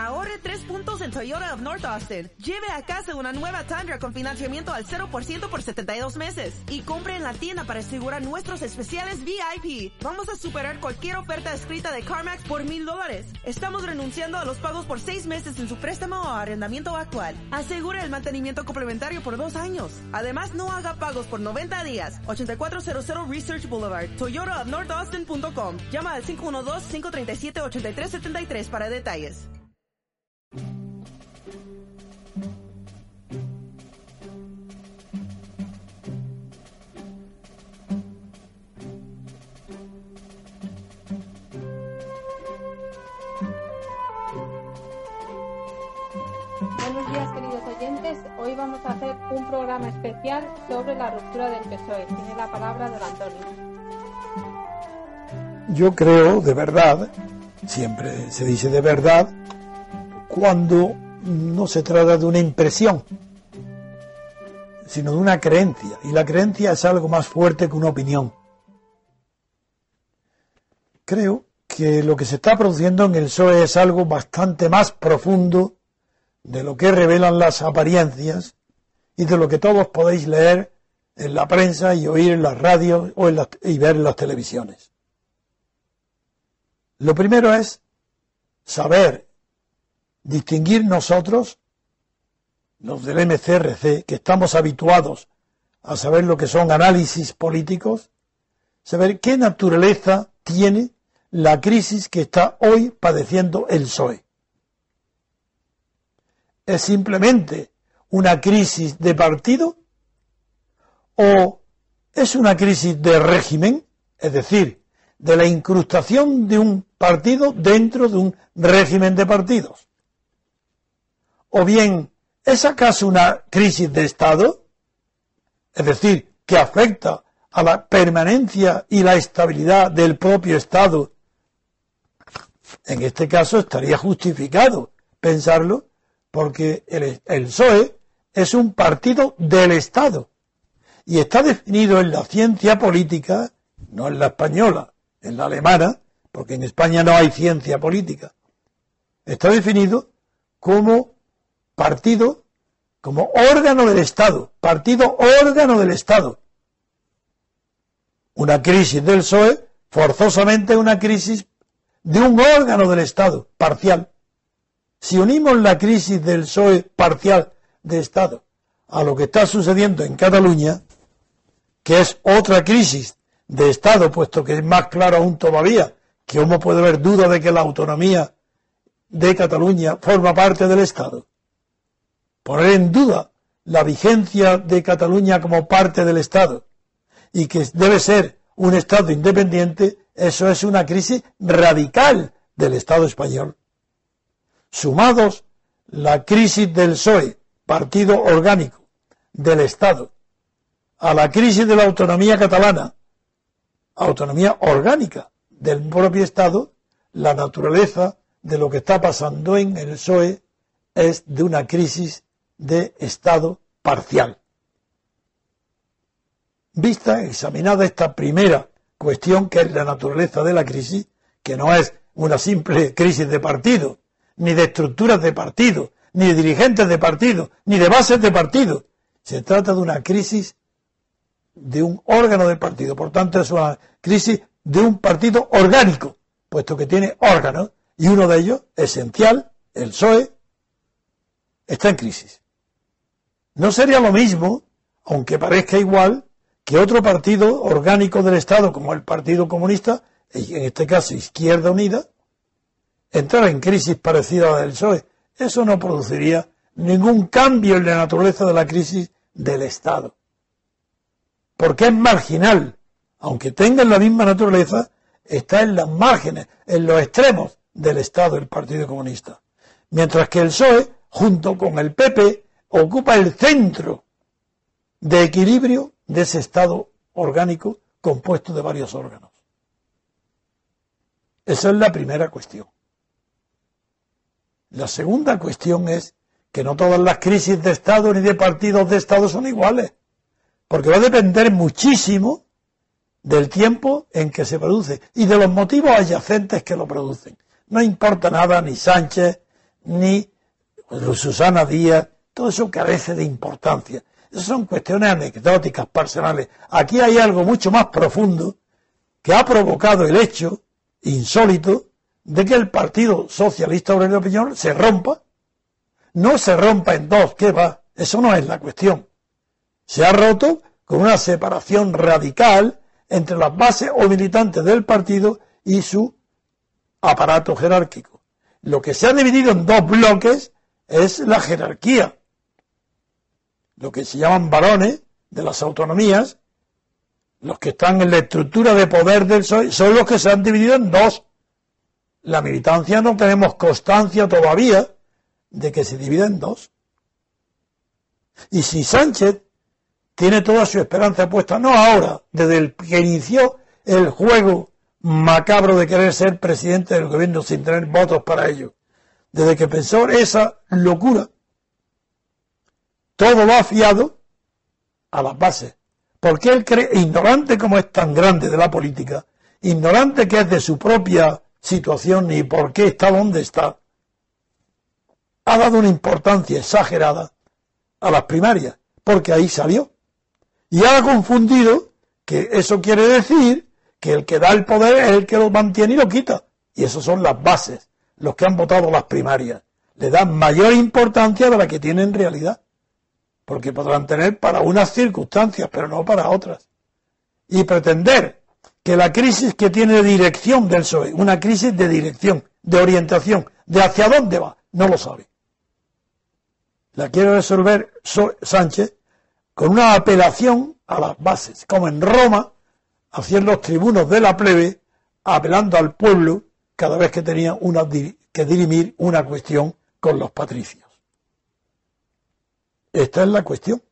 Ahorre tres puntos en Toyota of North Austin. Lleve a casa una nueva Tundra con financiamiento al 0% por 72 meses. Y compre en la tienda para asegurar nuestros especiales VIP. Vamos a superar cualquier oferta escrita de CarMax por mil dólares. Estamos renunciando a los pagos por seis meses en su préstamo o arrendamiento actual. Asegure el mantenimiento complementario por dos años. Además, no haga pagos por 90 días. 8400 Research Boulevard, Toyota of North Austin.com. Llama al 512-537-8373 para detalles. Hoy vamos a hacer un programa especial sobre la ruptura del PSOE. Tiene la palabra don Antonio. Yo creo, de verdad, siempre se dice de verdad, cuando no se trata de una impresión, sino de una creencia. Y la creencia es algo más fuerte que una opinión. Creo que lo que se está produciendo en el PSOE es algo bastante más profundo de lo que revelan las apariencias y de lo que todos podéis leer en la prensa y oír en las radios o en y ver en las televisiones. Lo primero es saber distinguir nosotros, los del MCRC, que estamos habituados a saber lo que son análisis políticos, saber qué naturaleza tiene la crisis que está hoy padeciendo el PSOE. ¿Es simplemente una crisis de partido? ¿O es una crisis de régimen? Es decir, de la incrustación de un partido dentro de un régimen de partidos. ¿O bien es acaso una crisis de Estado? Es decir, que afecta a la permanencia y la estabilidad del propio Estado. En este caso estaría justificado pensarlo porque el, el PSOE es un partido del Estado y está definido en la ciencia política, no en la española, en la alemana, porque en España no hay ciencia política. Está definido como partido, como órgano del Estado, partido órgano del Estado. Una crisis del PSOE, forzosamente una crisis de un órgano del Estado, parcial. Si unimos la crisis del PSOE parcial de Estado a lo que está sucediendo en Cataluña, que es otra crisis de Estado, puesto que es más claro aún todavía que uno puede haber duda de que la autonomía de Cataluña forma parte del Estado. Poner en duda la vigencia de Cataluña como parte del Estado y que debe ser un Estado independiente, eso es una crisis radical del Estado español sumados la crisis del PSOE, partido orgánico del Estado, a la crisis de la autonomía catalana, autonomía orgánica del propio Estado, la naturaleza de lo que está pasando en el PSOE es de una crisis de Estado parcial. Vista, examinada esta primera cuestión, que es la naturaleza de la crisis, que no es una simple crisis de partido, ni de estructuras de partido, ni de dirigentes de partido, ni de bases de partido. Se trata de una crisis de un órgano del partido. Por tanto, es una crisis de un partido orgánico, puesto que tiene órganos, y uno de ellos, esencial, el PSOE, está en crisis. No sería lo mismo, aunque parezca igual, que otro partido orgánico del Estado, como el Partido Comunista, en este caso Izquierda Unida, entrar en crisis parecida a la del PSOE. Eso no produciría ningún cambio en la naturaleza de la crisis del Estado. Porque es marginal. Aunque tenga la misma naturaleza, está en las márgenes, en los extremos del Estado el Partido Comunista. Mientras que el PSOE, junto con el PP, ocupa el centro de equilibrio de ese Estado orgánico compuesto de varios órganos. Esa es la primera cuestión. La segunda cuestión es que no todas las crisis de Estado ni de partidos de Estado son iguales, porque va a depender muchísimo del tiempo en que se produce y de los motivos adyacentes que lo producen. No importa nada ni Sánchez, ni Susana Díaz, todo eso carece de importancia. Esas son cuestiones anecdóticas, personales. Aquí hay algo mucho más profundo que ha provocado el hecho insólito de que el Partido Socialista Obrero Español se rompa. No se rompa en dos, ¿qué va? Eso no es la cuestión. Se ha roto con una separación radical entre las bases o militantes del partido y su aparato jerárquico. Lo que se ha dividido en dos bloques es la jerarquía. Lo que se llaman varones de las autonomías, los que están en la estructura de poder del PSOE, son los que se han dividido en dos. La militancia no tenemos constancia todavía de que se divida en dos. Y si Sánchez tiene toda su esperanza puesta, no ahora, desde el que inició el juego macabro de querer ser presidente del gobierno sin tener votos para ello, desde que pensó esa locura, todo va fiado a las bases. Porque él cree, ignorante como es tan grande de la política, ignorante que es de su propia situación y por qué está donde está, ha dado una importancia exagerada a las primarias, porque ahí salió. Y ha confundido que eso quiere decir que el que da el poder es el que lo mantiene y lo quita. Y esas son las bases, los que han votado las primarias. Le dan mayor importancia de la que tienen en realidad. Porque podrán tener para unas circunstancias, pero no para otras. Y pretender que la crisis que tiene dirección del PSOE, una crisis de dirección, de orientación, de hacia dónde va, no lo sabe. La quiere resolver Sánchez con una apelación a las bases, como en Roma hacían los tribunos de la plebe, apelando al pueblo cada vez que tenía una, que dirimir una cuestión con los patricios. Esta es la cuestión.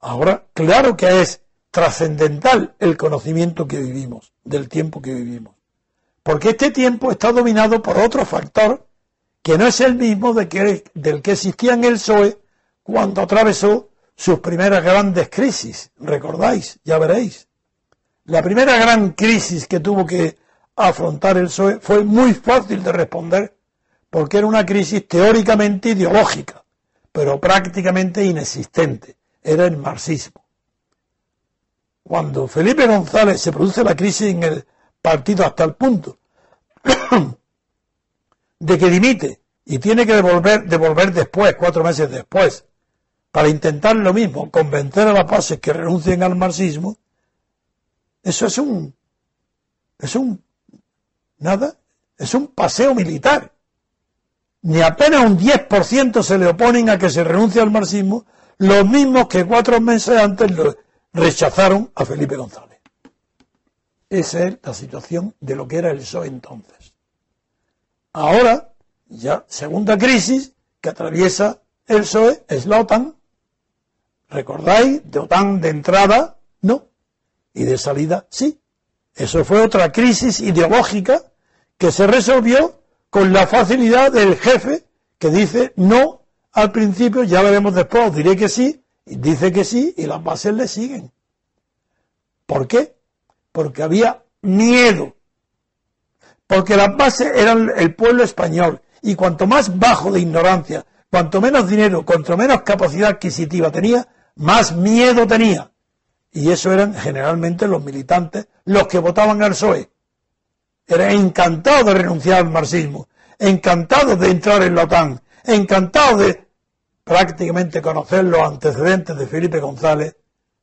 Ahora, claro que es trascendental el conocimiento que vivimos, del tiempo que vivimos. Porque este tiempo está dominado por otro factor que no es el mismo del que existía en el PSOE cuando atravesó sus primeras grandes crisis. ¿Recordáis? Ya veréis. La primera gran crisis que tuvo que afrontar el PSOE fue muy fácil de responder porque era una crisis teóricamente ideológica, pero prácticamente inexistente. Era el marxismo. Cuando Felipe González se produce la crisis en el partido hasta el punto de que dimite y tiene que devolver, devolver después, cuatro meses después, para intentar lo mismo, convencer a las bases que renuncien al marxismo, eso es un, es un, nada, es un paseo militar. Ni apenas un 10% se le oponen a que se renuncie al marxismo, los mismos que cuatro meses antes lo rechazaron a Felipe González. Esa es la situación de lo que era el PSOE entonces. Ahora, ya segunda crisis que atraviesa el PSOE es la OTAN, ¿Recordáis? De OTAN de entrada, no. Y de salida, sí. Eso fue otra crisis ideológica que se resolvió con la facilidad del jefe que dice no al principio, ya veremos después, diré que sí, dice que sí, y las bases le siguen. ¿Por qué? Porque había miedo. Porque las bases eran el pueblo español, y cuanto más bajo de ignorancia, cuanto menos dinero, cuanto menos capacidad adquisitiva tenía, más miedo tenía. Y eso eran generalmente los militantes, los que votaban al PSOE. Era encantado de renunciar al marxismo, encantado de entrar en la OTAN, encantado de prácticamente conocer los antecedentes de Felipe González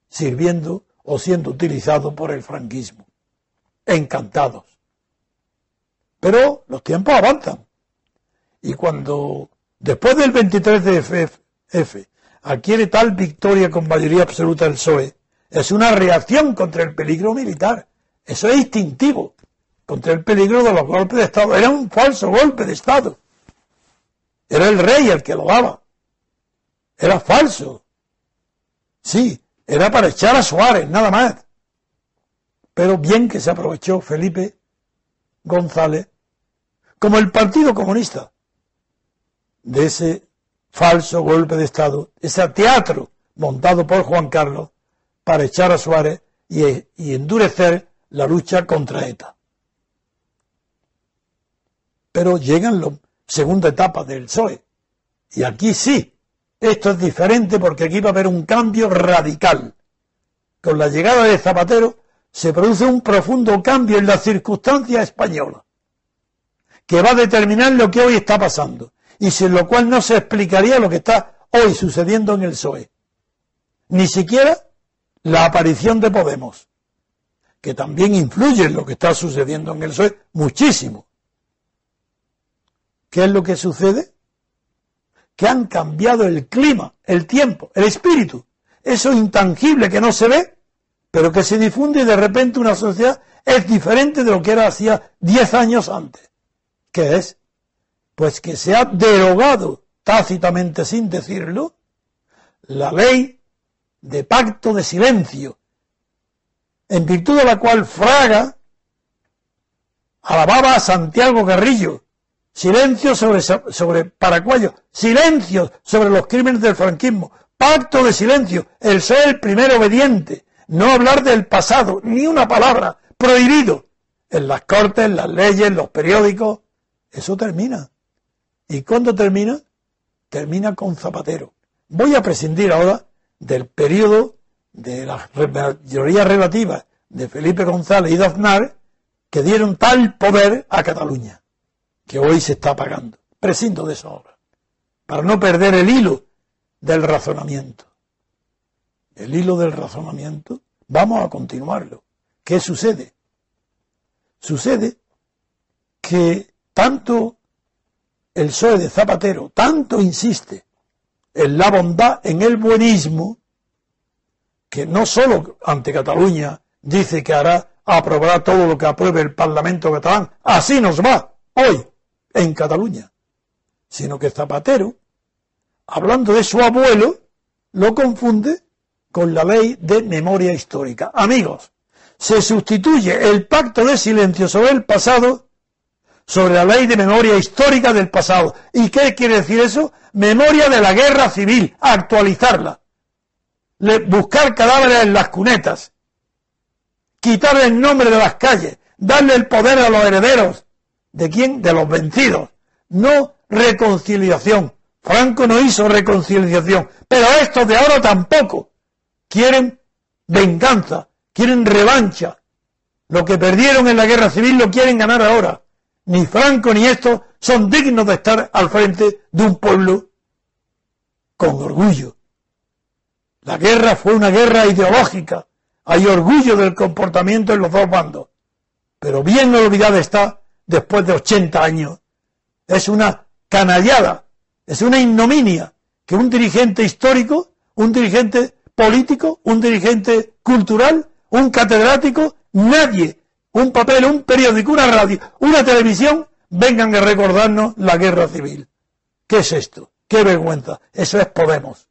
sirviendo o siendo utilizado por el franquismo. Encantados. Pero los tiempos avanzan. Y cuando, después del 23 de F, adquiere tal victoria con mayoría absoluta del PSOE, es una reacción contra el peligro militar. Eso es instintivo. Contra el peligro de los golpes de Estado. Era un falso golpe de Estado. Era el rey el que lo daba. Era falso. Sí, era para echar a Suárez, nada más. Pero bien que se aprovechó Felipe González como el Partido Comunista de ese falso golpe de Estado, ese teatro montado por Juan Carlos para echar a Suárez y, endurecer la lucha contra ETA. Pero llegan los, segunda etapa del PSOE. Y aquí sí, esto es diferente porque aquí va a haber un cambio radical. Con la llegada de Zapatero se produce un profundo cambio en la circunstancia española, que va a determinar lo que hoy está pasando, y sin lo cual no se explicaría lo que está hoy sucediendo en el PSOE. Ni siquiera la aparición de Podemos, que también influye en lo que está sucediendo en el PSOE muchísimo. ¿Qué es lo que sucede? Que han cambiado el clima, el tiempo, el espíritu. Eso intangible que no se ve, pero que se difunde y de repente una sociedad es diferente de lo que era hacía diez años antes. ¿Qué es? Pues que se ha derogado tácitamente sin decirlo la ley de pacto de silencio, en virtud de la cual Fraga alababa a Santiago Garrillo, silencio sobre, sobre Paracuello, silencio sobre los crímenes del franquismo, pacto de silencio, el ser el primero obediente, no hablar del pasado, ni una palabra, prohibido, en las cortes, en las leyes, en los periódicos, eso termina. ¿Y cuándo termina? Termina con Zapatero. Voy a prescindir ahora del periodo de la mayoría relativa de Felipe González y Aznar que dieron tal poder a Cataluña, que hoy se está apagando. Prescindo de eso ahora, para no perder el hilo del razonamiento. El hilo del razonamiento, vamos a continuarlo. ¿Qué sucede? Sucede que tanto el PSOE de Zapatero, tanto insiste en la bondad, en el buenismo, que no solo ante Cataluña dice que hará, aprobará todo lo que apruebe el Parlamento catalán, así nos va hoy en Cataluña, sino que Zapatero, hablando de su abuelo, lo confunde con la ley de memoria histórica. Amigos, se sustituye el pacto de silencio sobre el pasado sobre la ley de memoria histórica del pasado. ¿Y qué quiere decir eso? Memoria de la guerra civil, actualizarla. buscar cadáveres en las cunetas, quitar el nombre de las calles, darle el poder a los herederos. ¿De quién? De los vencidos. No reconciliación. Franco no hizo reconciliación, pero estos de ahora tampoco. Quieren venganza, quieren revancha. Lo que perdieron en la guerra civil lo quieren ganar ahora ni Franco ni esto son dignos de estar al frente de un pueblo con orgullo. La guerra fue una guerra ideológica. Hay orgullo del comportamiento en los dos bandos. Pero bien olvidada está después de 80 años. Es una canallada, es una ignominia que un dirigente histórico, un dirigente político, un dirigente cultural, un catedrático, nadie un papel, un periódico, una radio, una televisión, vengan a recordarnos la guerra civil. ¿Qué es esto? ¡Qué vergüenza! Eso es Podemos.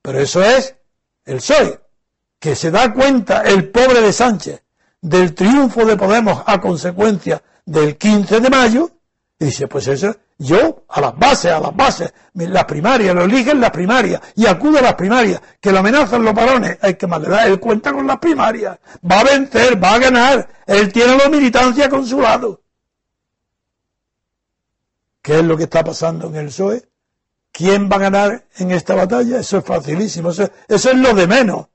Pero eso es el PSOE, que se da cuenta el pobre de Sánchez del triunfo de Podemos a consecuencia del 15 de mayo, y dice, pues eso, yo a las bases, a las bases, las primarias, lo eligen las primarias, y acude a las primarias, que lo amenazan los varones, hay que más él cuenta con las primarias, va a vencer, va a ganar, él tiene la militancia con su lado. ¿Qué es lo que está pasando en el PSOE? ¿Quién va a ganar en esta batalla? Eso es facilísimo, eso es lo de menos.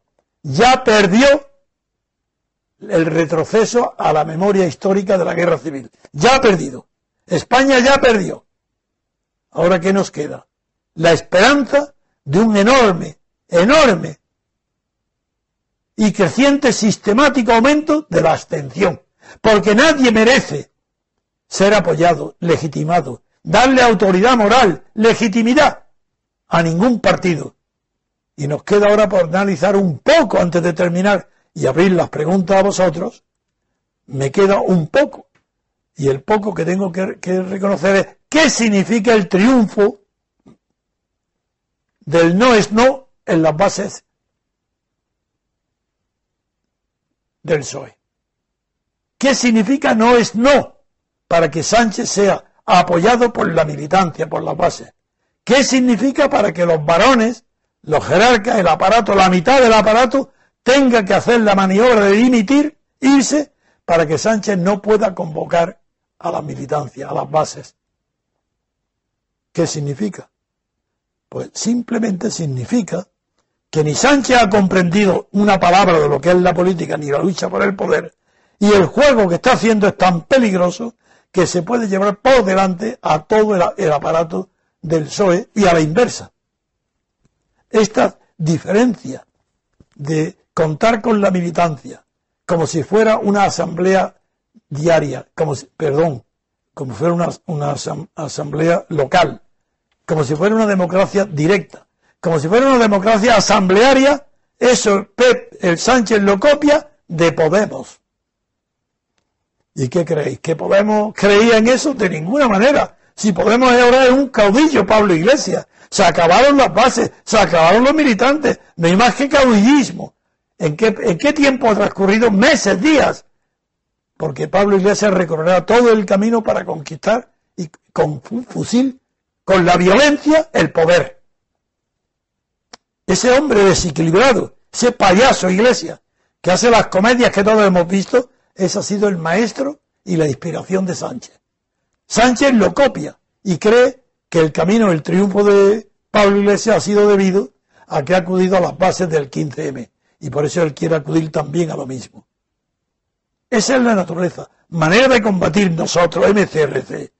Ya perdió el retroceso a la memoria histórica de la guerra civil. Ya ha perdido. España ya perdió. Ahora, ¿qué nos queda? La esperanza de un enorme, enorme y creciente sistemático aumento de la abstención. Porque nadie merece ser apoyado, legitimado, darle autoridad moral, legitimidad a ningún partido. Y nos queda ahora por analizar un poco antes de terminar y abrir las preguntas a vosotros. Me queda un poco y el poco que tengo que, reconocer es qué significa el triunfo del no es no en las bases del PSOE. ¿Qué significa no es no para que Sánchez sea apoyado por la militancia, por las bases? ¿Qué significa para que los varones, los jerarcas, el aparato, la mitad del aparato, tenga que hacer la maniobra de dimitir, irse, para que Sánchez no pueda convocar a la militancia, a las bases. ¿Qué significa? Pues simplemente significa que ni Sánchez ha comprendido una palabra de lo que es la política ni la lucha por el poder, y el juego que está haciendo es tan peligroso que se puede llevar por delante a todo el, aparato del PSOE y a la inversa. Esta diferencia de contar con la militancia como si fuera una asamblea diaria, como si, perdón, como fuera una, una asamblea local, como si fuera una democracia directa, como si fuera una democracia asamblearia, eso Pep, el Sánchez lo copia de Podemos. ¿Y qué creéis? ¿Que Podemos creía en eso? De ninguna manera. Si Podemos ahora es un caudillo, Pablo Iglesias. Se acabaron las bases, se acabaron los militantes. No hay más que caudillismo. ¿En qué, ¿En qué tiempo ha transcurrido? Meses, días. Porque Pablo Iglesias recorrerá todo el camino para conquistar y con fusil, con la violencia, el poder. Ese hombre desequilibrado, ese payaso Iglesias, que hace las comedias que todos hemos visto, ese ha sido el maestro y la inspiración de Sánchez. Sánchez lo copia y cree que el camino del triunfo de Pablo Iglesias ha sido debido a que ha acudido a las bases del 15M y por eso él quiere acudir también a lo mismo. Esa es la naturaleza. Manera de combatir nosotros, MCRC,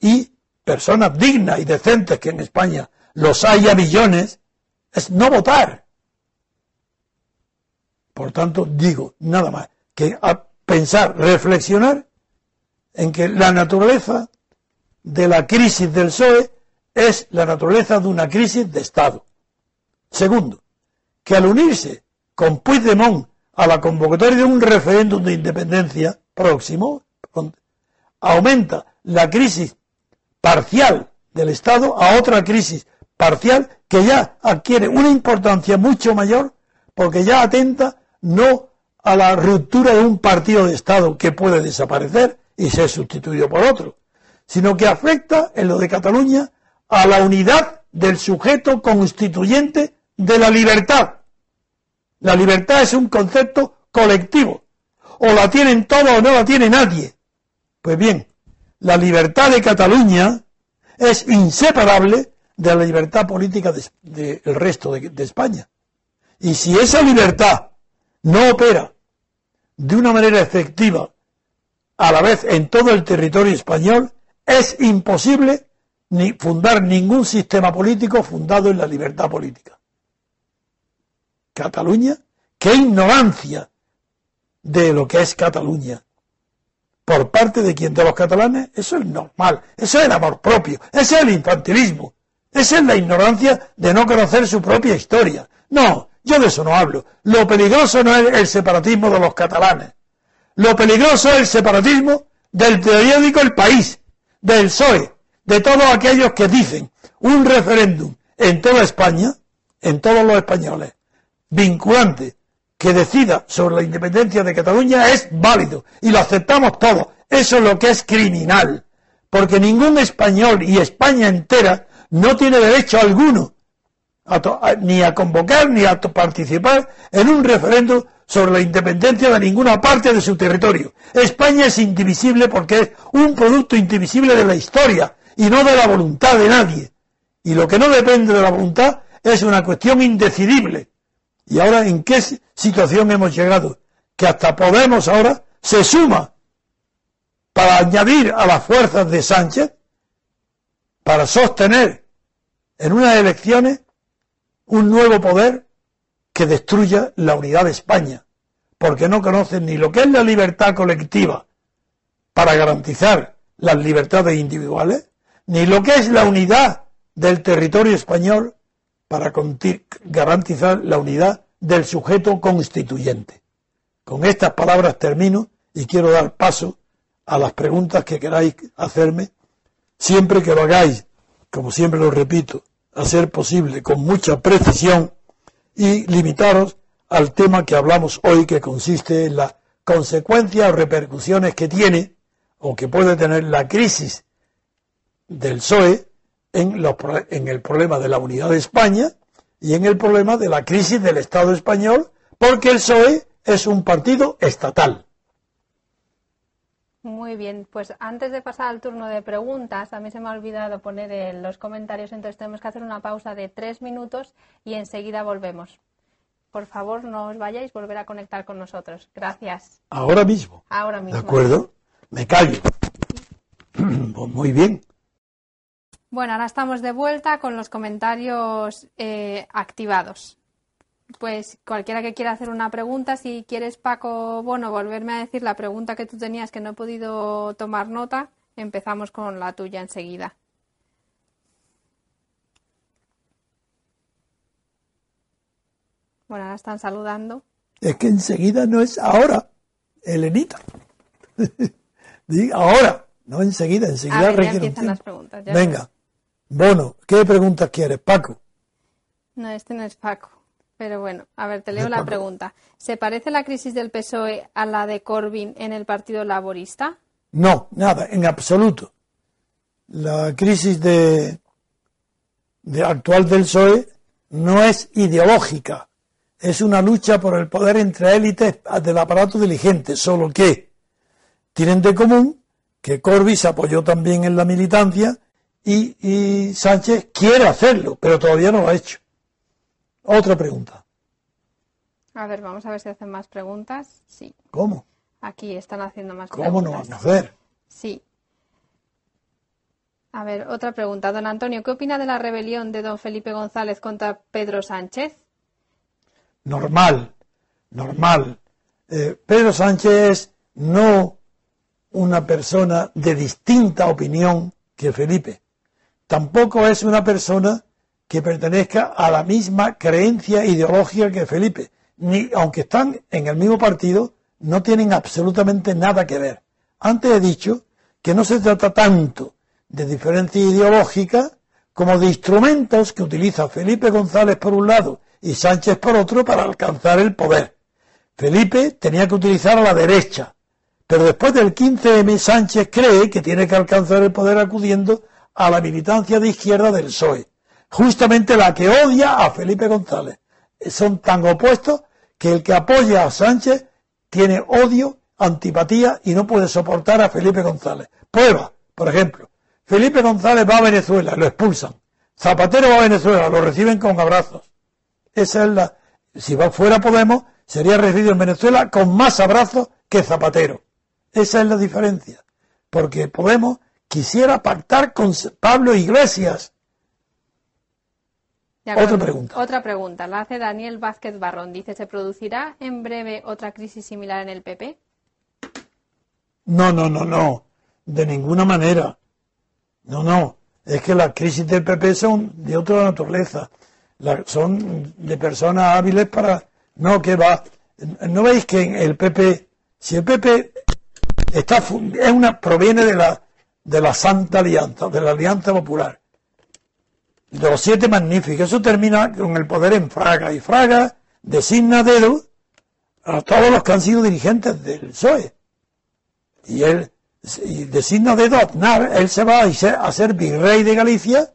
y personas dignas y decentes que en España los hay a millones, es no votar. Por tanto, digo nada más que a pensar, reflexionar en que la naturaleza de la crisis del PSOE es la naturaleza de una crisis de Estado. Segundo, que al unirse con Puigdemont a la convocatoria de un referéndum de independencia próximo, aumenta la crisis parcial del Estado a otra crisis parcial que ya adquiere una importancia mucho mayor porque ya atenta no a la ruptura de un partido de Estado que puede desaparecer y ser sustituido por otro, sino que afecta en lo de Cataluña a la unidad del sujeto constituyente de la libertad. La libertad es un concepto colectivo. O la tienen todos o no la tiene nadie. Pues bien, la libertad de Cataluña es inseparable de la libertad política del resto de, España. Y si esa libertad no opera de una manera efectiva a la vez en todo el territorio español, es imposible fundar ningún sistema político fundado en la libertad política. Cataluña, qué ignorancia de lo que es Cataluña por parte de quien de los catalanes, eso es normal, eso es el amor propio, ese es el infantilismo, esa es la ignorancia de no conocer su propia historia. No, yo de eso no hablo. Lo peligroso no es el separatismo de los catalanes. Lo peligroso es el separatismo del periódico El País, del PSOE, de todos aquellos que dicen un referéndum en toda España, en todos los españoles, vinculante, que decida sobre la independencia de Cataluña es válido y lo aceptamos todos. Eso es lo que es criminal, porque ningún español y España entera no tiene derecho alguno ni a convocar ni a participar en un referéndum sobre la independencia de ninguna parte de su territorio. España es indivisible porque es un producto indivisible de la historia y no de la voluntad de nadie. Y lo que no depende de la voluntad es una cuestión indecidible. Y ahora, ¿en qué situación hemos llegado? Que hasta Podemos ahora se suma para añadir a las fuerzas de Sánchez para sostener en unas elecciones un nuevo poder que destruya la unidad de España, porque no conocen ni lo que es la libertad colectiva para garantizar las libertades individuales, ni lo que es la unidad del territorio español para garantizar la unidad del sujeto constituyente. Con estas palabras termino y quiero dar paso a las preguntas que queráis hacerme, siempre que lo hagáis, como siempre lo repito, a ser posible con mucha precisión y limitaros al tema que hablamos hoy, que consiste en las consecuencias o repercusiones que tiene o que puede tener la crisis del PSOE en, en el problema de la unidad de España y en el problema de la crisis del Estado español, porque el PSOE es un partido estatal. Muy bien, pues antes de pasar al turno de preguntas, a mí se me ha olvidado poner en los comentarios, entonces tenemos que hacer una pausa de tres minutos y enseguida volvemos. Por favor, no os vayáis, volver a conectar con nosotros. Gracias. Ahora mismo. Ahora mismo. ¿De acuerdo? Me callo. Pues muy bien. Bueno, ahora estamos de vuelta con los comentarios eh, activados. Pues cualquiera que quiera hacer una pregunta, si quieres, Paco, bueno, volverme a decir la pregunta que tú tenías que no he podido tomar nota, empezamos con la tuya enseguida. Bueno, ahora están saludando. Es que enseguida no es ahora, Elenita. ahora, no enseguida, enseguida a ver, ya empiezan las preguntas. Venga, Bono, ¿qué preguntas quieres, Paco? No, este no es Paco. Pero bueno, a ver, te leo la pregunta. ¿Se parece la crisis del PSOE a la de Corbyn en el Partido Laborista? No, nada, en absoluto. La crisis de, de actual del PSOE no es ideológica, es una lucha por el poder entre élites del aparato dirigente, solo que tienen de común que Corbyn se apoyó también en la militancia y, y Sánchez quiere hacerlo, pero todavía no lo ha hecho. Otra pregunta. A ver, vamos a ver si hacen más preguntas. Sí. ¿Cómo? Aquí están haciendo más preguntas. ¿Cómo no van a hacer? Sí. A ver, otra pregunta. Don Antonio, ¿qué opina de la rebelión de don Felipe González contra Pedro Sánchez? Normal, normal. Eh, Pedro Sánchez es no una persona de distinta opinión que Felipe. Tampoco es una persona que pertenezca a la misma creencia ideológica que Felipe. Ni, aunque están en el mismo partido, no tienen absolutamente nada que ver. Antes he dicho que no se trata tanto de diferencia ideológica como de instrumentos que utiliza Felipe González por un lado y Sánchez por otro para alcanzar el poder. Felipe tenía que utilizar a la derecha, pero después del 15M Sánchez cree que tiene que alcanzar el poder acudiendo a la militancia de izquierda del PSOE justamente la que odia a Felipe González. Son tan opuestos que el que apoya a Sánchez tiene odio, antipatía y no puede soportar a Felipe González. Prueba, por ejemplo, Felipe González va a Venezuela, lo expulsan. Zapatero va a Venezuela, lo reciben con abrazos. Esa es la, si va fuera Podemos, sería recibido en Venezuela con más abrazos que Zapatero. Esa es la diferencia. Porque Podemos quisiera pactar con Pablo Iglesias otra pregunta. Otra pregunta, la hace Daniel Vázquez Barrón. Dice, ¿se producirá en breve otra crisis similar en el PP? No, no, no, no. De ninguna manera. No, no. Es que las crisis del PP son de otra naturaleza. son de personas hábiles para... No, que va. ¿No veis que en el PP, si el PP está, es una, proviene de la, de la Santa Alianza, de la Alianza Popular de los siete magníficos. Eso termina con el poder en Fraga. Y Fraga designa dedo a todos los que han sido dirigentes del PSOE. Y él y designa dedo a Aznar. Él se va a ser virrey de Galicia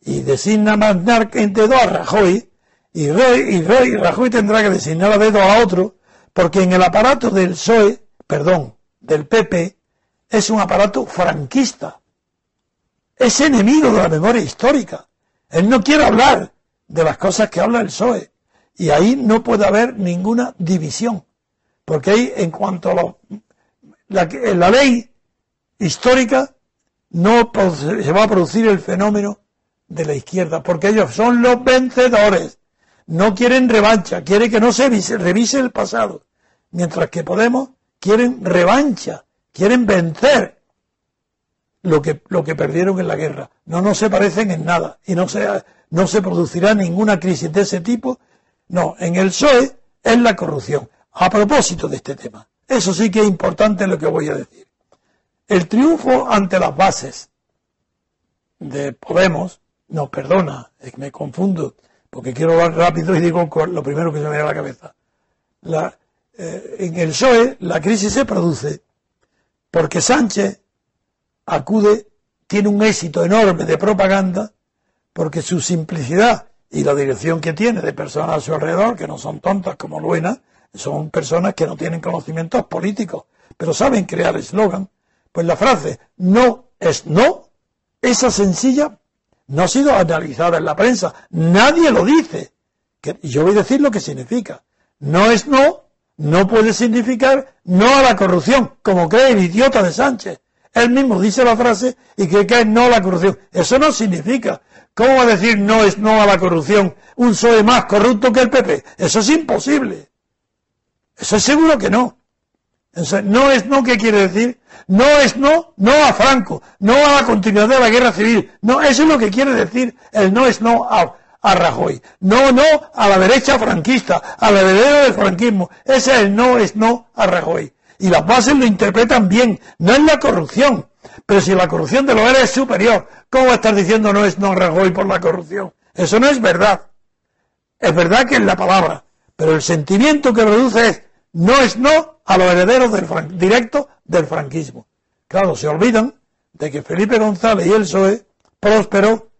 y designa a Aznar en dedo a Rajoy. Y, rey, y, rey, Rajoy tendrá que designar a dedo a otro, porque en el aparato del PSOE, perdón, del PP, es un aparato franquista. Es enemigo de la memoria histórica. Él no quiere hablar de las cosas que habla el PSOE. Y ahí no puede haber ninguna división. Porque ahí, en cuanto a la, la ley histórica, no se va a producir el fenómeno de la izquierda, porque ellos son los vencedores. No quieren revancha, quieren que no se revise el pasado. Mientras que Podemos quieren revancha, quieren vencer lo que, lo que perdieron en la guerra. No, no se parecen en nada y no se, no se producirá ninguna crisis de ese tipo. No, en el PSOE es la corrupción. A propósito de este tema, eso sí que es importante lo que voy a decir. El triunfo ante las bases de Podemos, no, perdona, me confundo, porque quiero hablar rápido y digo lo primero que se me viene a la cabeza. Eh, en el PSOE la crisis se produce porque Sánchez acude, tiene un éxito enorme de propaganda, porque su simplicidad y la dirección que tiene de personas a su alrededor, que no son tontas como Luena, son personas que no tienen conocimientos políticos, pero saben crear eslogan, Pues la frase no es no, esa sencilla, no ha sido analizada en la prensa. Nadie lo dice. y yo voy a decir lo que significa. No es no, no puede significar no a la corrupción, como cree el idiota de Sánchez. Él mismo dice la frase y cree que es no a la corrupción. Eso no significa. ¿Cómo va a decir no es no a la corrupción un PSOE más corrupto que el PP? Eso es imposible. Eso es seguro que no. no es no, ¿qué quiere decir? No es no, no a Franco, no a la continuidad de la guerra civil. No, eso es lo que quiere decir el no es no a, a Rajoy. No, no a la derecha franquista, a la heredera del franquismo. Ese es no es no a Rajoy. Y las bases lo interpretan bien. No es la corrupción. Pero si la corrupción de los era es superior, ¿cómo estar diciendo no es no a Rajoy por la corrupción? Eso no es verdad. Es verdad que es la palabra. Pero el sentimiento que produce es no es no a los herederos del directos del franquismo. Claro, se olvidan de que Felipe González y el PSOE prosperó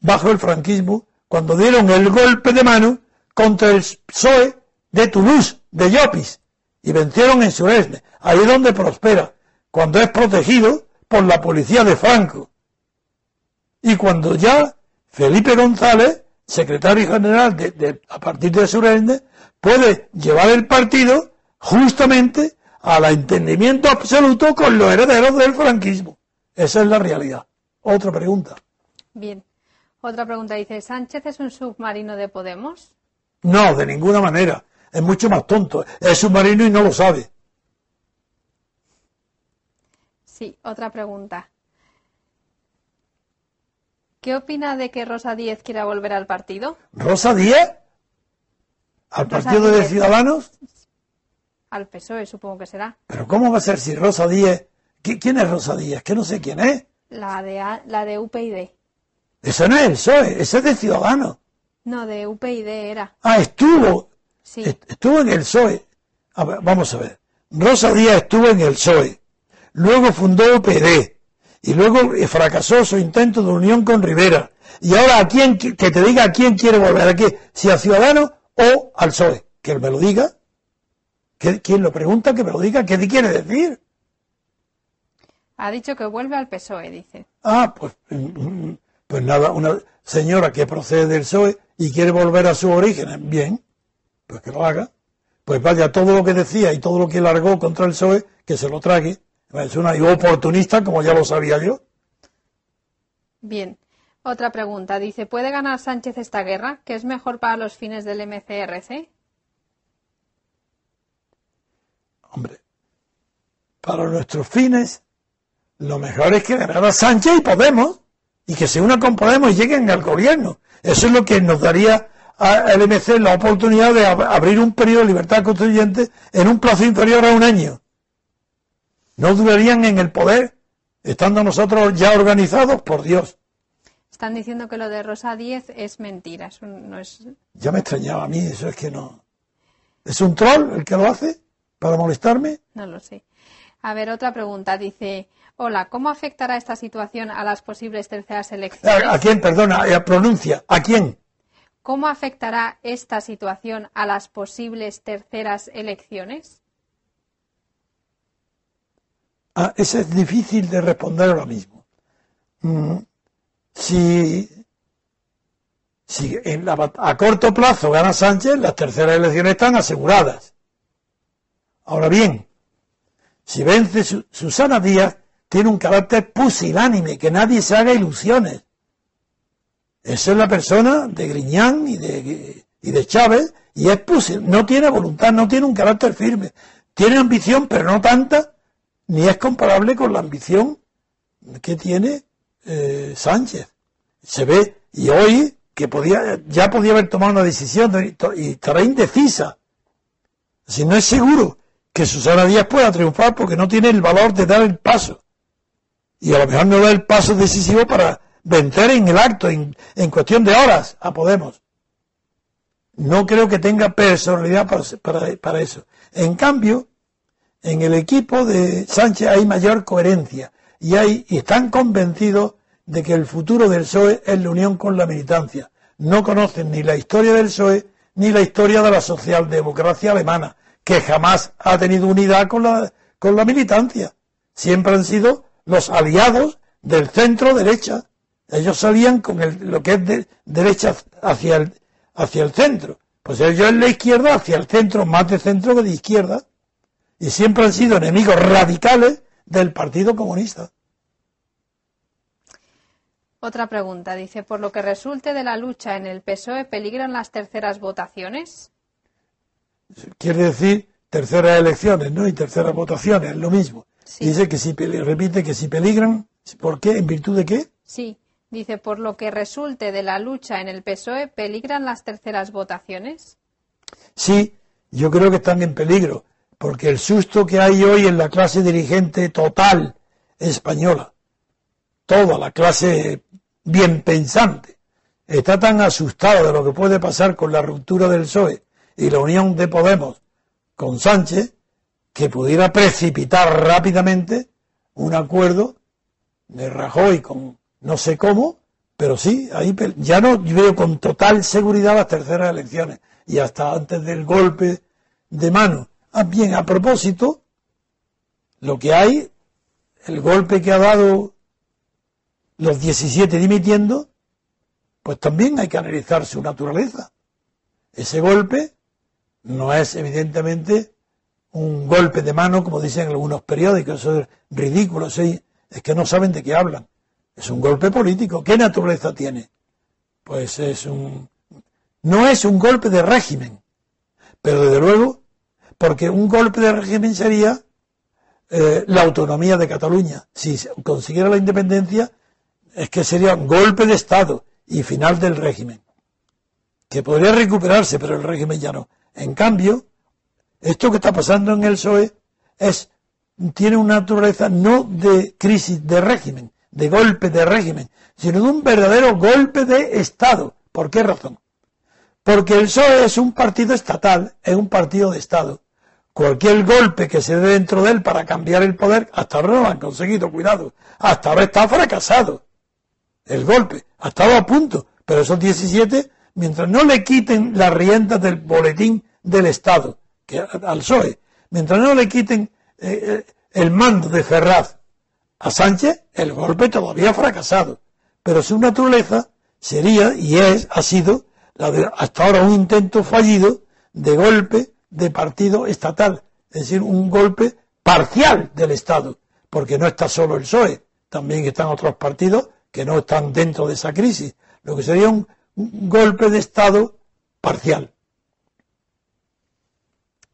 bajo el franquismo cuando dieron el golpe de mano contra el PSOE de Toulouse, de Llopis, y vencieron en Suresne. Ahí donde prospera, cuando es protegido por la policía de Franco. Y cuando ya Felipe González, secretario general de, a partir de Suresne, puede llevar el partido justamente al entendimiento absoluto con los herederos del franquismo. Esa es la realidad. Otra pregunta. Bien. Otra pregunta dice, ¿Sánchez es un submarino de Podemos? No, de ninguna manera. Es mucho más tonto. Es submarino y no lo sabe. Sí, otra pregunta. ¿Qué opina de que Rosa Díez quiera volver al partido? ¿Rosa Díez? ¿Al partido de Ciudadanos? Al PSOE, supongo que será. ¿Pero cómo va a ser si Rosa Díez... ¿Quién es Rosa Díez? Que no sé quién es. La de, la de UPyD. Eso no es el PSOE, eso es de Ciudadanos. No, de UPyD era. Ah, estuvo. Sí. Estuvo en el PSOE. vamos a ver. Rosa Díaz estuvo en el PSOE. Luego fundó UPD. Y luego fracasó su intento de unión con Rivera. Y ahora a quién, que te diga a quién quiere volver, a qué, si a Ciudadanos o al PSOE. Que me lo diga. Que, quien lo pregunta, que me lo diga. ¿Qué quiere decir? Ha dicho que vuelve al PSOE, dice. Ah, pues mm, mm, pues nada, una señora que procede del PSOE y quiere volver a sus orígenes, bien, pues que lo haga. Pues vaya, todo lo que decía y todo lo que largó contra el PSOE, que se lo trague. Es una oportunista, como ya lo sabía yo. Bien. Otra pregunta. Dice, ¿puede ganar Sánchez esta guerra? ¿Qué es mejor para los fines del MCRC? Hombre, para nuestros fines, lo mejor es que ganara Sánchez y Podemos y que se una con Podemos y lleguen al gobierno. Eso es lo que nos daría al MC la oportunidad de abrir un periodo de libertad constituyente en un plazo inferior a un año. No durarían en el poder, estando nosotros ya organizados, por Dios. Están diciendo que lo de Rosa 10 es mentira, no es... Ya me extrañaba a mí, eso es que no... ¿Es un troll el que lo hace para molestarme? No lo sé. A ver, otra pregunta. Dice, Hola, ¿cómo afectará esta situación a las posibles terceras elecciones? ¿A, quién? Perdona, eh, pronuncia. ¿A quién? ¿Cómo afectará esta situación a las posibles terceras elecciones? Ah, eso es difícil de responder ahora mismo. Mm, si, si en a corto plazo gana Sánchez, las terceras elecciones están aseguradas. Ahora bien, si vence Susana Díaz, tiene un carácter pusilánime, que nadie se haga ilusiones. Esa es la persona de Griñán y de, y de Chávez, y es pusil, no tiene voluntad, no tiene un carácter firme. Tiene ambición, pero no tanta, ni es comparable con la ambición que tiene eh, Sánchez. Se ve, y hoy, que podía, ya podía haber tomado una decisión y estará indecisa. Si no es seguro que Susana Díaz pueda triunfar porque no tiene el valor de dar el paso y a lo mejor no da el paso decisivo para vencer en el acto, en, cuestión de horas, a Podemos. No creo que tenga personalidad para, eso. En cambio, en el equipo de Sánchez hay mayor coherencia y, hay, están convencidos de que el futuro del PSOE es la unión con la militancia. No conocen ni la historia del PSOE ni la historia de la socialdemocracia alemana, que jamás ha tenido unidad con la, con la militancia siempre han sido los aliados del centro derecha. Ellos salían con el, lo que es de, derecha hacia el, hacia el centro. Pues ellos en la izquierda hacia el centro, más de centro que de izquierda. Y siempre han sido enemigos radicales del Partido Comunista. Otra pregunta, dice, por lo que resulte de la lucha en el PSOE, ¿peligran las terceras votaciones? Quiere decir terceras elecciones, ¿no? Y terceras votaciones, es lo mismo. Dice que si, repite que si peligran, ¿por qué? ¿En virtud de qué? Sí, dice, por lo que resulte de la lucha en el PSOE, ¿peligran las terceras votaciones? Sí, yo creo que están en peligro, porque el susto que hay hoy en la clase dirigente total española, toda la clase bien pensante, está tan asustada de lo que puede pasar con la ruptura del PSOE y la unión de Podemos con Sánchez, que pudiera precipitar rápidamente un acuerdo de Rajoy con no sé cómo, pero sí, ahí ya no veo con total seguridad las terceras elecciones y hasta antes del golpe de mano. Ah, bien, a propósito, lo que hay, el golpe que ha dado los 17 dimitiendo, pues también hay que analizar su naturaleza. Ese golpe no es evidentemente un golpe de mano, como dicen algunos periódicos, eso es ridículo, es que no saben de qué hablan. Es un golpe político. ¿Qué naturaleza tiene? Pues es un... No es un golpe de régimen, pero desde luego, porque un golpe de régimen sería eh, la autonomía de Cataluña. Si consiguiera la independencia, es que sería un golpe de Estado y final del régimen. Que podría recuperarse, pero el régimen ya no. En cambio, esto que está pasando en el PSOE es, tiene una naturaleza no de crisis de régimen, de golpe de régimen, sino de un verdadero golpe de Estado. ¿Por qué razón? Porque el PSOE es un partido estatal, es un partido de Estado. Cualquier golpe que se dé dentro de él para cambiar el poder, hasta ahora no lo han conseguido, cuidado. Hasta ahora está fracasado. El golpe, ha estado a punto, pero esos 17 mientras no le quiten las riendas del boletín del Estado, que al PSOE, mientras no le quiten eh, eh, el mando de Ferraz a Sánchez, el golpe todavía ha fracasado. Pero su naturaleza sería y es, ha sido, la de, hasta ahora un intento fallido de golpe de partido estatal, es decir, un golpe parcial del Estado, porque no está solo el PSOE, también están otros partidos que no están dentro de esa crisis, lo que sería un un golpe de Estado parcial.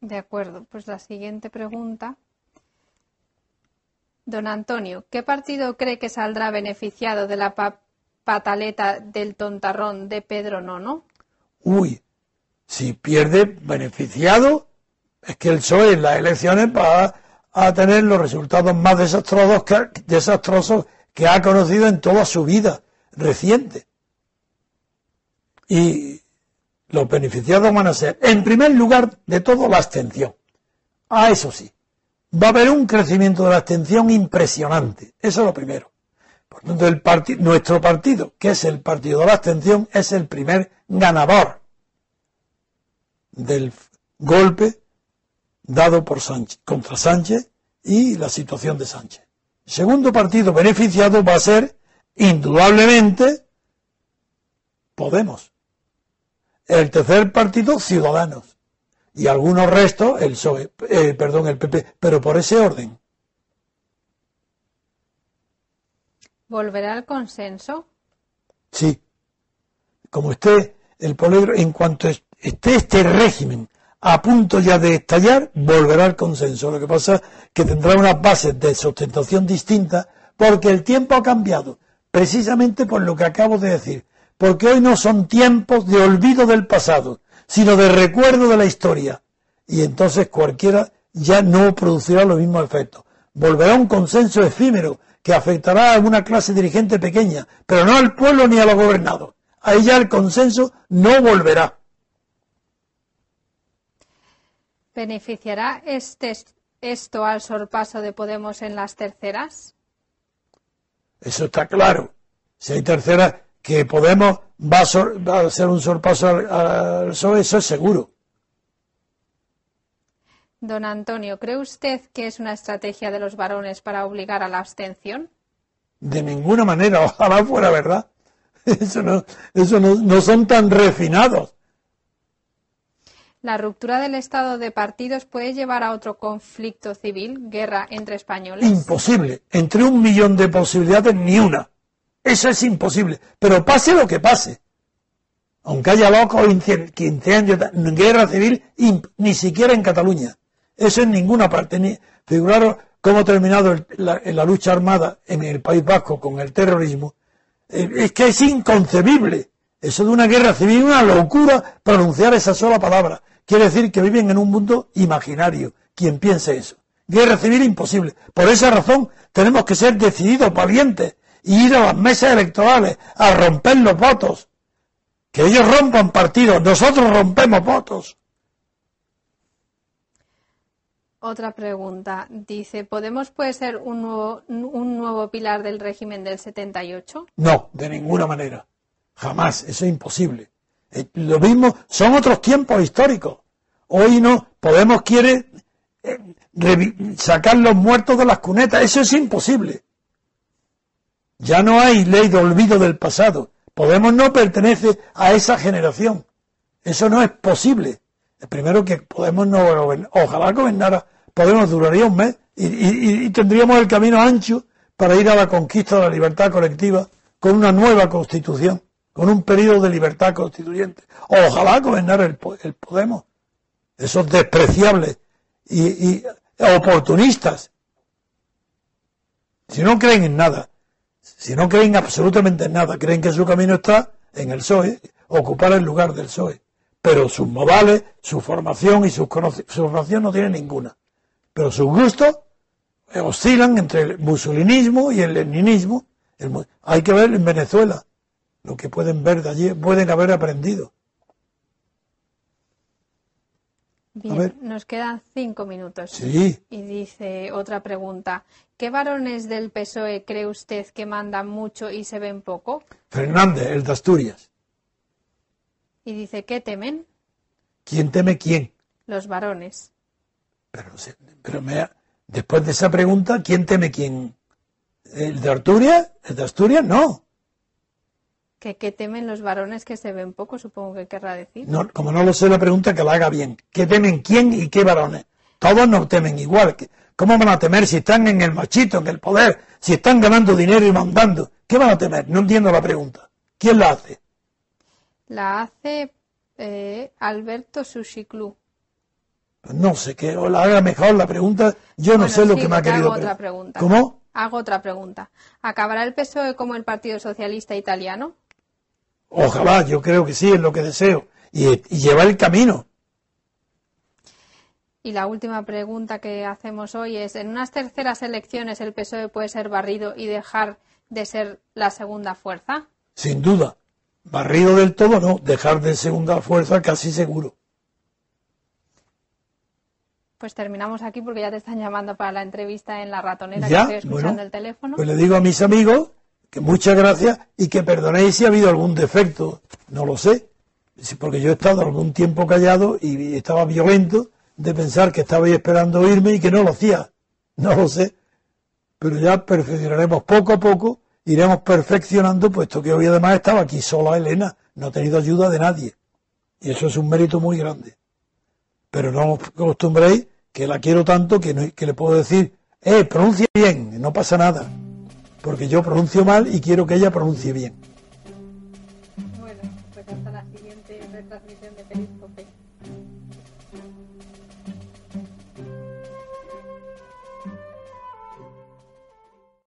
De acuerdo, pues la siguiente pregunta. Don Antonio, ¿qué partido cree que saldrá beneficiado de la pataleta del tontarrón de Pedro Nono? Uy, si pierde beneficiado, es que el PSOE en las elecciones va a tener los resultados más desastrosos que, desastrosos que ha conocido en toda su vida reciente. Y los beneficiados van a ser, en primer lugar, de todo, la abstención. Ah, eso sí. Va a haber un crecimiento de la abstención impresionante. Eso es lo primero. Por tanto, el nuestro partido, que es el partido de la abstención, es el primer ganador del golpe dado por Sánchez, contra Sánchez y la situación de Sánchez. El segundo partido beneficiado va a ser, indudablemente, Podemos. El tercer partido, Ciudadanos. Y algunos restos, el PSOE, eh, perdón, el PP, pero por ese orden. ¿Volverá al consenso? Sí. Como esté el polegro, en cuanto esté este régimen a punto ya de estallar, volverá al consenso. Lo que pasa es que tendrá unas bases de sustentación distintas porque el tiempo ha cambiado, precisamente por lo que acabo de decir porque hoy no son tiempos de olvido del pasado, sino de recuerdo de la historia. Y entonces cualquiera ya no producirá los mismos efectos. Volverá un consenso efímero que afectará a una clase dirigente pequeña, pero no al pueblo ni a los gobernados. Ahí ya el consenso no volverá. ¿Beneficiará este, esto al sorpaso de Podemos en las terceras? Eso está claro. Si hay terceras, que Podemos va a, ser un sorpaso al, PSOE, eso es seguro. Don Antonio, ¿cree usted que es una estrategia de los varones para obligar a la abstención? De ninguna manera, ojalá fuera verdad. Eso no, eso no, no son tan refinados. ¿La ruptura del estado de partidos puede llevar a otro conflicto civil, guerra entre españoles? Imposible. Entre un millón de posibilidades, ni una. Eso es imposible. Pero pase lo que pase. Aunque haya locos, incendios, guerra civil, ni siquiera en Cataluña. Eso en ninguna parte. Ni, figuraros cómo ha terminado la, la, lucha armada en el País Vasco con el terrorismo. Es que es inconcebible. Eso de una guerra civil, una locura pronunciar esa sola palabra. Quiere decir que viven en un mundo imaginario, quien piense eso. Guerra civil imposible. Por esa razón tenemos que ser decididos, valientes, y ir a las mesas electorales a romper los votos. Que ellos rompan partidos, nosotros rompemos votos. Otra pregunta. Dice, ¿Podemos puede ser un nuevo, un nuevo pilar del régimen del 78? No, de ninguna manera. Jamás. Eso es imposible. Eh, lo mismo, son otros tiempos históricos. Hoy no, Podemos quiere eh, sacar los muertos de las cunetas. Eso es imposible. Ya no hay ley de olvido del pasado. Podemos no pertenece a esa generación. Eso no es posible. El primero que Podemos no ojalá gobernara, Podemos duraría un mes y tendríamos el camino ancho para ir a la conquista de la libertad colectiva con una nueva constitución con un periodo de libertad constituyente. Ojalá gobernar el, Podemos. Esos despreciables y, oportunistas. Si no creen en nada, si no creen absolutamente en nada, creen que su camino está en el PSOE, ocupar el lugar del PSOE. Pero sus modales, su formación y sus su formación no tienen ninguna. Pero sus gustos oscilan entre el musolinismo y el leninismo. hay que ver en Venezuela lo que pueden ver de allí, pueden haber aprendido. Bien, nos quedan cinco minutos. Sí. Y dice otra pregunta. ¿Qué varones del PSOE cree usted que mandan mucho y se ven poco? Fernández, el de Asturias. Y dice, ¿qué temen? ¿Quién teme quién? Los varones. Pero, pero me, después de esa pregunta, ¿quién teme quién? ¿El de Asturias? ¿El de Asturias? No. ¿Qué temen los varones que se ven poco? Supongo que querrá decir. No, como no lo sé la pregunta, que la haga bien. ¿Qué temen quién y qué varones? Todos no temen igual. ¿Cómo van a temer si están en el machito, en el poder, si están ganando dinero y mandando? ¿Qué van a temer? No entiendo la pregunta. ¿Quién la hace? La hace eh, Alberto Sushiclu. Pues no sé, que la haga mejor la pregunta. Yo no sé lo que me ha querido hago otra pregunta. ¿Cómo? Hago otra pregunta. ¿Acabará el PSOE como el Partido Socialista Italiano? Ojalá, yo creo que sí, es lo que deseo. Y, lleva el camino. Y la última pregunta que hacemos hoy es, ¿en unas terceras elecciones el PSOE puede ser barrido y dejar de ser la segunda fuerza? Sin duda. Barrido del todo no, dejar de segunda fuerza casi seguro. Pues terminamos aquí porque ya te están llamando para la entrevista en la ratonera que estoy escuchando el teléfono. Pues le digo a mis amigos que muchas gracias y que perdonéis si ha habido algún defecto, no lo sé, porque yo he estado algún tiempo callado y estaba violento de pensar que estabais esperando oírme y que no lo hacía, no lo sé, pero ya perfeccionaremos poco a poco, iremos perfeccionando, puesto que hoy además estaba aquí sola Elena, no ha tenido ayuda de nadie, y eso es un mérito muy grande. Pero no os acostumbréis que la quiero tanto que, que le puedo decir, eh, pronuncia bien, no pasa nada porque yo pronuncio mal y quiero que ella pronuncie bien.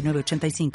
85